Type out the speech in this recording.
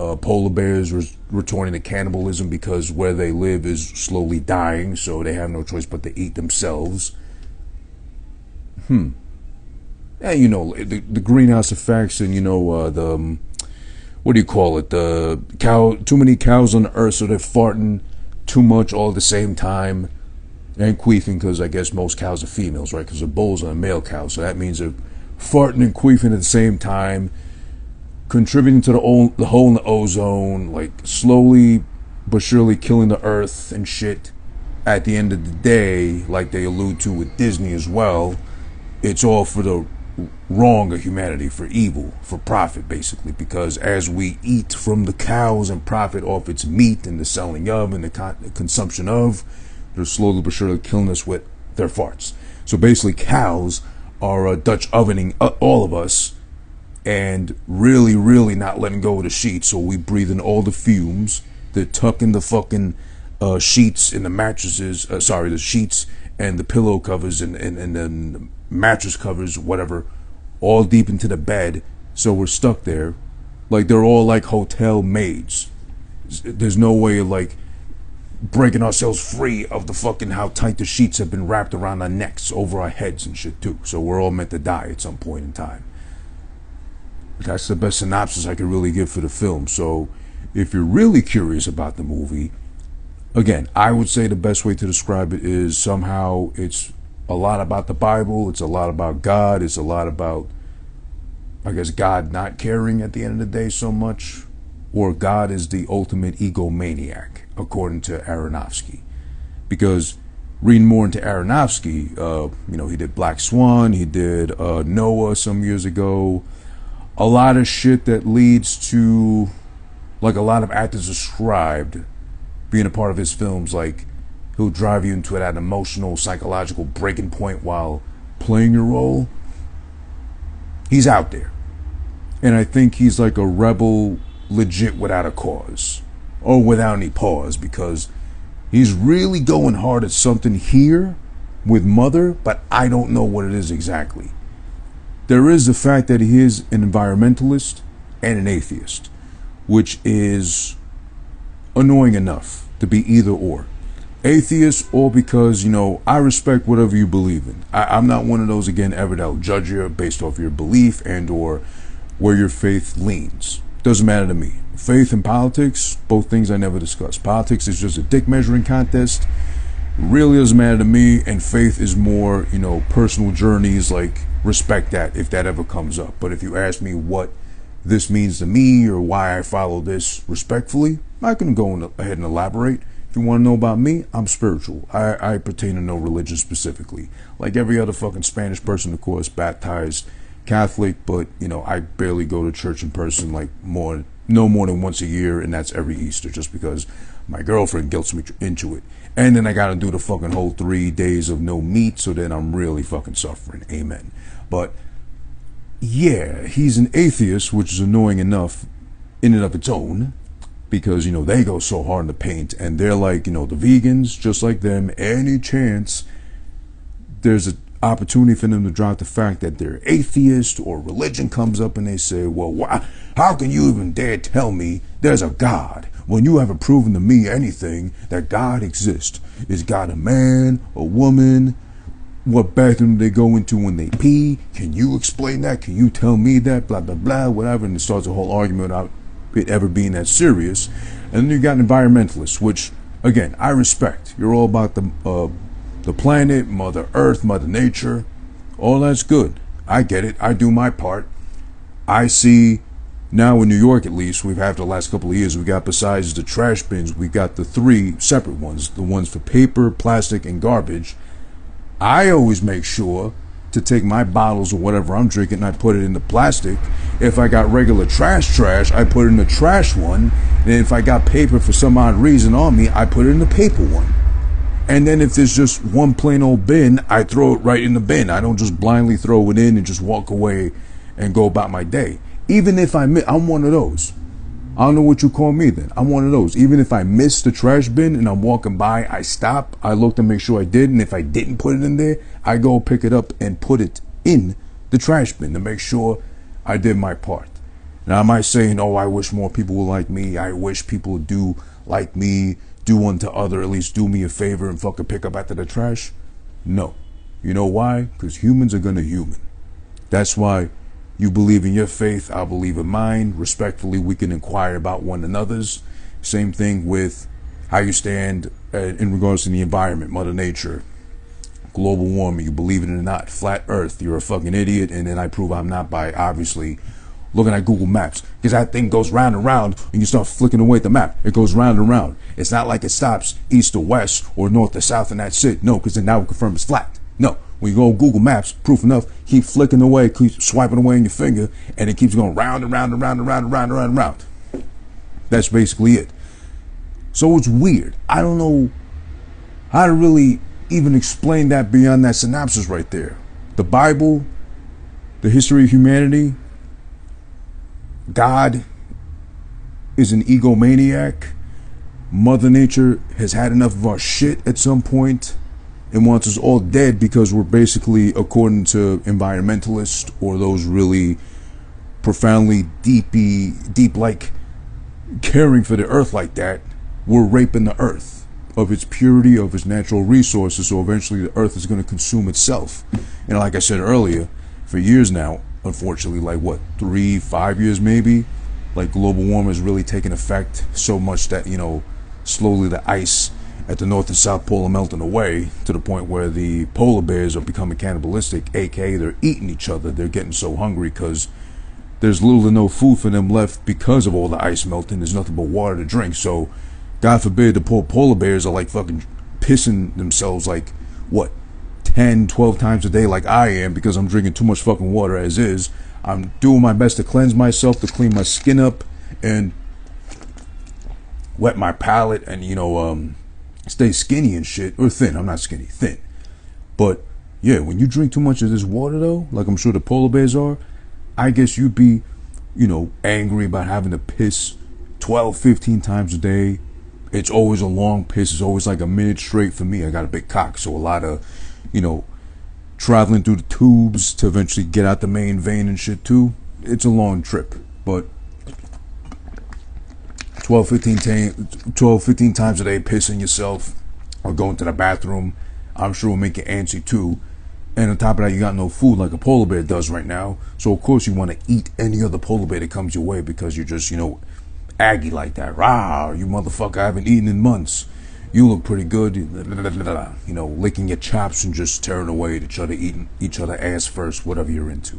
uh, polar bears re- returning to cannibalism because where they live is slowly dying, so they have no choice but to eat themselves. Hmm. Yeah, you know the, the greenhouse effects, and you know uh, the um, what do you call it? The cow. Too many cows on the earth, so they're farting too much all at the same time, and queefing because I guess most cows are females, right? Because the bulls are male cows, so that means they're farting and queefing at the same time contributing to the, o- the hole in the ozone, like slowly but surely killing the earth and shit. At the end of the day, like they allude to with Disney as well, it's all for the wrong of humanity, for evil, for profit, basically. Because as we eat from the cows and profit off its meat and the selling of and the, con- consumption of, they're slowly but surely killing us with their farts. So basically, cows are uh, Dutch ovening uh, all of us and really, really not letting go of the sheets. So we breathe in all the fumes. They're tucking the fucking uh, sheets in the mattresses. Uh, sorry, the sheets and the pillow covers and, and, and the mattress covers, whatever, all deep into the bed. So we're stuck there. Like they're all like hotel maids. There's no way of like breaking ourselves free of the fucking how tight the sheets have been wrapped around our necks, over our heads and shit too. So we're all meant to die at some point in time that's the best synopsis I could really give for the film. So, if you're really curious about the movie, again, I would say the best way to describe it is somehow it's a lot about the Bible, it's a lot about God, it's a lot about, I guess, God not caring at the end of the day so much, or God is the ultimate egomaniac, according to Aronofsky. Because reading more into Aronofsky, uh, you know, he did Black Swan, he did uh, Noah some years ago a lot of shit that leads to like a lot of actors described being a part of his films like he'll drive you into that emotional psychological breaking point while playing your role. He's out there. And i think he's like a rebel legit without a cause or without any pause because he's really going hard at something here with mother but i don't know what it is exactly there is the fact that he is an environmentalist and an atheist, which is annoying enough to be either or. Atheist, or because, you know, I respect whatever you believe in. I, am not one of those, again, ever that will judge you based off your belief and or where your faith leans. Doesn't matter to me. Faith and politics, both things I never discuss. Politics is just a dick measuring contest. Really doesn't matter to me, and faith is more, you know, personal journeys like respect that if that ever comes up. But if you ask me what this means to me or why I follow this respectfully, I can go ahead and elaborate. If you want to know about me, I'm spiritual. I, I pertain to no religion specifically. Like every other fucking Spanish person, of course, baptized Catholic, but you know, I barely go to church in person like more no more than once a year, and that's every Easter, just because my girlfriend guilts me into it. And then I gotta do the fucking whole three days of no meat, so then I'm really fucking suffering. Amen. But yeah, he's an atheist, which is annoying enough in and of its own because, you know, they go so hard in the paint and they're like, you know, the vegans, just like them, any chance there's an opportunity for them to drop the fact that they're atheist or religion comes up and they say, well, why, how can you even dare tell me there's a God when you haven't proven to me anything that God exists? Is God a man, a woman, what bathroom do they go into when they pee. Can you explain that? Can you tell me that? Blah blah blah, whatever. And it starts a whole argument about it ever being that serious. And then you got environmentalists, which again I respect. You're all about the uh, the planet, Mother Earth, Mother Nature. All that's good. I get it. I do my part. I see now in New York at least, we've had the last couple of years, we got besides the trash bins, we got the three separate ones. The ones for paper, plastic, and garbage I always make sure to take my bottles or whatever I'm drinking and I put it in the plastic. If I got regular trash trash, I put it in the trash one. And if I got paper for some odd reason on me, I put it in the paper one. And then if there's just one plain old bin, I throw it right in the bin. I don't just blindly throw it in and just walk away and go about my day. Even if I miss, I'm one of those. I don't know what you call me then. I'm one of those. Even if I miss the trash bin and I'm walking by, I stop, I look to make sure I did, and if I didn't put it in there, I go pick it up and put it in the trash bin to make sure I did my part. Now, I saying, oh, I wish more people were like me? I wish people do like me, do unto other, at least do me a favor and fucking pick up after the trash? No. You know why? Because humans are gonna human. That's why you believe in your faith, I believe in mine. Respectfully, we can inquire about one another's. Same thing with how you stand uh, in regards to the environment, Mother Nature, global warming, you believe it or not, flat earth, you're a fucking idiot, and then I prove I'm not by obviously looking at Google Maps. Because that thing goes round and round and you start flicking away at the map. It goes round and round. It's not like it stops east or west or north or south and that's it. No, because then now we confirm it's flat. No. When you go Google Maps, proof enough, keep flicking away, keep swiping away in your finger, and it keeps going round and round and round and round and round and round and round. That's basically it. So it's weird. I don't know how to really even explain that beyond that synopsis right there. The Bible, the history of humanity, God is an egomaniac. Mother Nature has had enough of our shit at some point and wants us all dead because we're basically, according to environmentalists or those really profoundly deepy, deep like caring for the earth like that, we're raping the earth of its purity, of its natural resources. So eventually the earth is going to consume itself. And like I said earlier, for years now, unfortunately, like what, three, five years maybe, like global warming has really taken effect so much that, you know, slowly the ice at the North and South Pole are melting away to the point where the polar bears are becoming cannibalistic, aka they're eating each other. They're getting so hungry because there's little to no food for them left because of all the ice melting. There's nothing but water to drink. So, God forbid, the poor polar bears are like fucking pissing themselves like, what, 10, 12 times a day like I am because I'm drinking too much fucking water as is. I'm doing my best to cleanse myself, to clean my skin up, and wet my palate, and, you know, um, stay skinny and shit, or thin. I'm not skinny, thin. But yeah, when you drink too much of this water, though, like I'm sure the polar bears are, I guess you'd be, you know, angry about having to piss 12, 15 times a day. It's always a long piss. It's always like a minute straight for me. I got a big cock, so a lot of, you know, traveling through the tubes to eventually get out the main vein and shit too. It's a long trip, but 12, 15, t- 12, 15 times a day pissing yourself or going to the bathroom, I'm sure will make you antsy too. And on top of that, you got no food like a polar bear does right now. So of course you want to eat any other polar bear that comes your way because you're just, you know, aggy like that. Rah, you motherfucker, I haven't eaten in months. You look pretty good. You know, licking your chops and just tearing away at each other, eating each other ass first, whatever you're into.